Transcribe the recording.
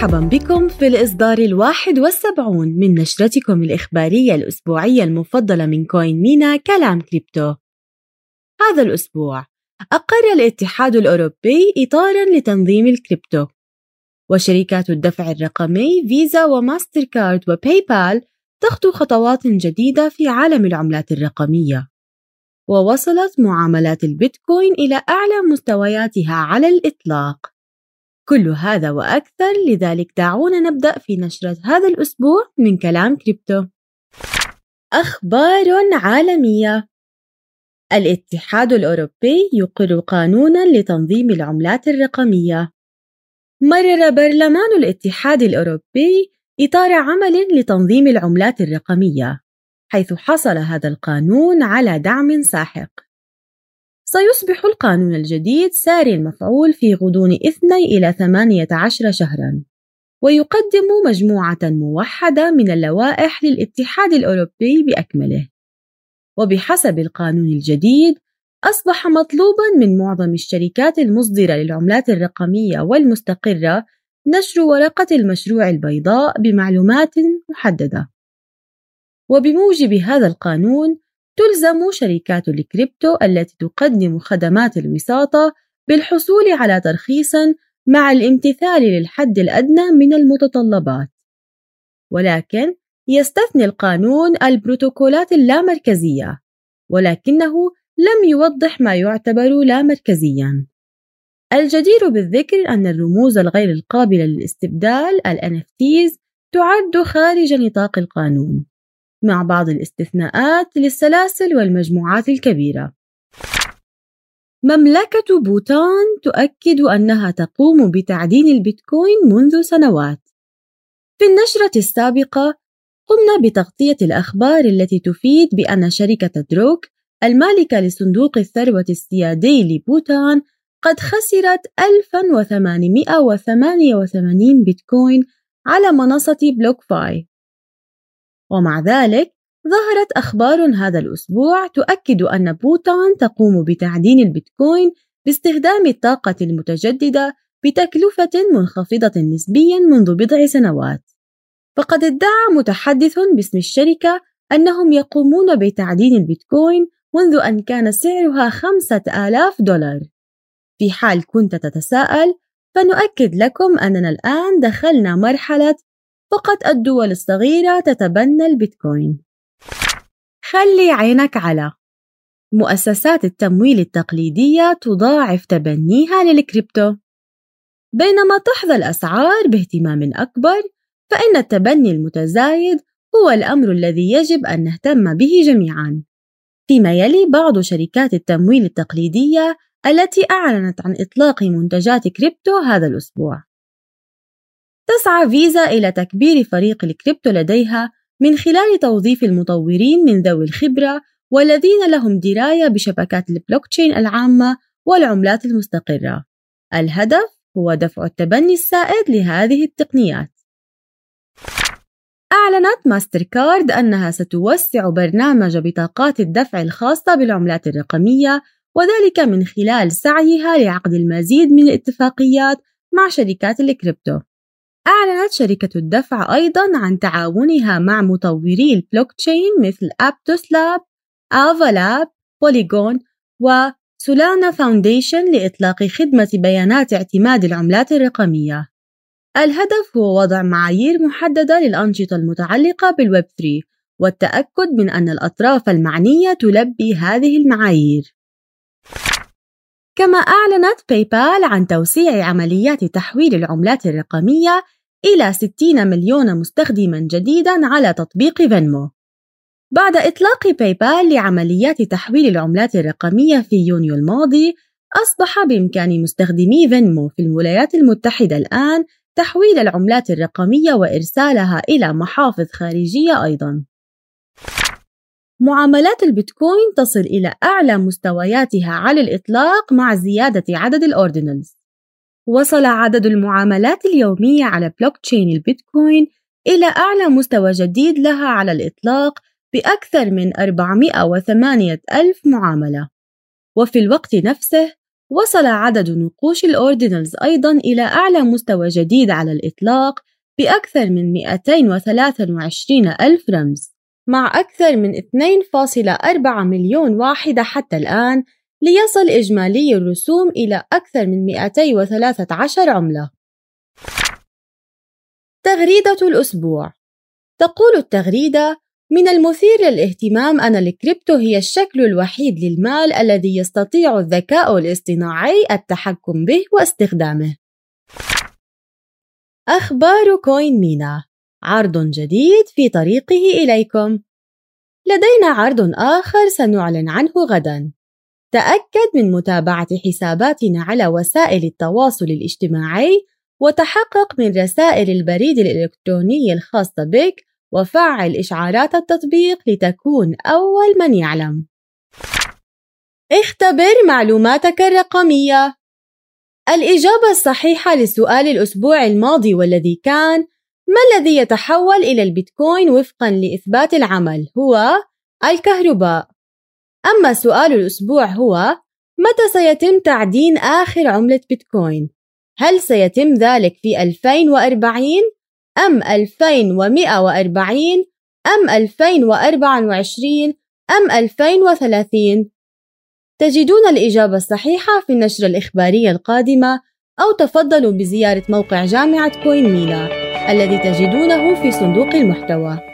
مرحبا بكم في الإصدار الواحد والسبعون من نشرتكم الإخبارية الأسبوعية المفضلة من كوين مينا كلام كريبتو. هذا الأسبوع أقر الاتحاد الأوروبي إطارا لتنظيم الكريبتو. وشركات الدفع الرقمي فيزا وماستر كارد وباي بال تخطو خطوات جديدة في عالم العملات الرقمية. ووصلت معاملات البيتكوين إلى أعلى مستوياتها على الإطلاق. كل هذا وأكثر لذلك دعونا نبدأ في نشرة هذا الأسبوع من كلام كريبتو. أخبار عالمية. الاتحاد الأوروبي يقر قانونا لتنظيم العملات الرقمية. مرر برلمان الاتحاد الأوروبي إطار عمل لتنظيم العملات الرقمية حيث حصل هذا القانون على دعم ساحق. سيصبح القانون الجديد ساري المفعول في غضون 2 إلى 18 شهرا. ويقدم مجموعة موحدة من اللوائح للاتحاد الأوروبي بأكمله. وبحسب القانون الجديد أصبح مطلوبا من معظم الشركات المصدرة للعملات الرقمية والمستقرة نشر ورقة المشروع البيضاء بمعلومات محددة. وبموجب هذا القانون تلزم شركات الكريبتو التي تقدم خدمات الوساطة بالحصول على ترخيص مع الامتثال للحد الأدنى من المتطلبات. ولكن يستثني القانون البروتوكولات اللامركزية ولكنه لم يوضح ما يعتبر لا مركزيا الجدير بالذكر أن الرموز الغير القابلة للاستبدال ال NFTs تعد خارج نطاق القانون. مع بعض الاستثناءات للسلاسل والمجموعات الكبيرة. مملكة بوتان تؤكد أنها تقوم بتعدين البيتكوين منذ سنوات. في النشرة السابقة قمنا بتغطية الأخبار التي تفيد بأن شركة دروك المالكة لصندوق الثروة السيادي لبوتان قد خسرت 1888 بيتكوين على منصة بلوك فاي ومع ذلك ظهرت أخبار هذا الأسبوع تؤكد أن بوتان تقوم بتعدين البيتكوين باستخدام الطاقة المتجددة بتكلفة منخفضة نسبيا منذ بضع سنوات. فقد ادعى متحدث باسم الشركة أنهم يقومون بتعدين البيتكوين منذ أن كان سعرها خمسة آلاف دولار. في حال كنت تتساءل فنؤكد لكم أننا الآن دخلنا مرحلة فقط الدول الصغيرة تتبنى البيتكوين. خلي عينك على مؤسسات التمويل التقليدية تضاعف تبنيها للكريبتو. بينما تحظى الأسعار باهتمام أكبر فإن التبني المتزايد هو الأمر الذي يجب أن نهتم به جميعاً. فيما يلي بعض شركات التمويل التقليدية التي أعلنت عن إطلاق منتجات كريبتو هذا الأسبوع. تسعى فيزا إلى تكبير فريق الكريبتو لديها من خلال توظيف المطورين من ذوي الخبرة والذين لهم دراية بشبكات البلوكتشين العامة والعملات المستقرة. الهدف هو دفع التبني السائد لهذه التقنيات. أعلنت ماستر كارد أنها ستوسع برنامج بطاقات الدفع الخاصة بالعملات الرقمية وذلك من خلال سعيها لعقد المزيد من الاتفاقيات مع شركات الكريبتو. أعلنت شركة الدفع أيضا عن تعاونها مع مطوري البلوكتشين مثل Aptos Labs، Ava Labs، Polygon و Solana Foundation لإطلاق خدمة بيانات اعتماد العملات الرقمية. الهدف هو وضع معايير محددة للأنشطة المتعلقة بالويب 3 والتأكد من أن الأطراف المعنية تلبي هذه المعايير. كما أعلنت باي بال عن توسيع عمليات تحويل العملات الرقمية إلى 60 مليون مستخدما جديدا على تطبيق فينمو بعد إطلاق باي بال لعمليات تحويل العملات الرقمية في يونيو الماضي أصبح بإمكان مستخدمي فينمو في الولايات المتحدة الآن تحويل العملات الرقمية وإرسالها إلى محافظ خارجية أيضاً. معاملات البيتكوين تصل إلى أعلى مستوياتها على الإطلاق مع زيادة عدد ال Ordinals. وصل عدد المعاملات اليومية على بلوك تشين البيتكوين إلى أعلى مستوى جديد لها على الإطلاق بأكثر من 408 ألف معاملة. وفي الوقت نفسه وصل عدد نقوش الأوردينالز أيضا إلى أعلى مستوى جديد على الإطلاق بأكثر من 223 ألف رمز. مع أكثر من 2.4 مليون واحدة حتى الآن ليصل إجمالي الرسوم إلى أكثر من 213 عملة. تغريدة الأسبوع. تقول التغريدة من المثير للاهتمام أن الكريبتو هي الشكل الوحيد للمال الذي يستطيع الذكاء الاصطناعي التحكم به واستخدامه. أخبار كوين مينا. عرض جديد في طريقه إليكم. لدينا عرض آخر سنعلن عنه غدا. تأكد من متابعة حساباتنا على وسائل التواصل الاجتماعي وتحقق من رسائل البريد الإلكتروني الخاصة بك وفعل إشعارات التطبيق لتكون أول من يعلم. اختبر معلوماتك الرقمية. الإجابة الصحيحة لسؤال الأسبوع الماضي والذي كان ما الذي يتحول إلى البيتكوين وفقا لإثبات العمل هو الكهرباء. أما سؤال الأسبوع هو متى سيتم تعدين آخر عملة بيتكوين؟ هل سيتم ذلك في 2040 أم 2140 أم 2024 أم 2030 تجدون الإجابة الصحيحة في النشرة الإخبارية القادمة أو تفضلوا بزيارة موقع جامعة كوين مينا الذي تجدونه في صندوق المحتوى.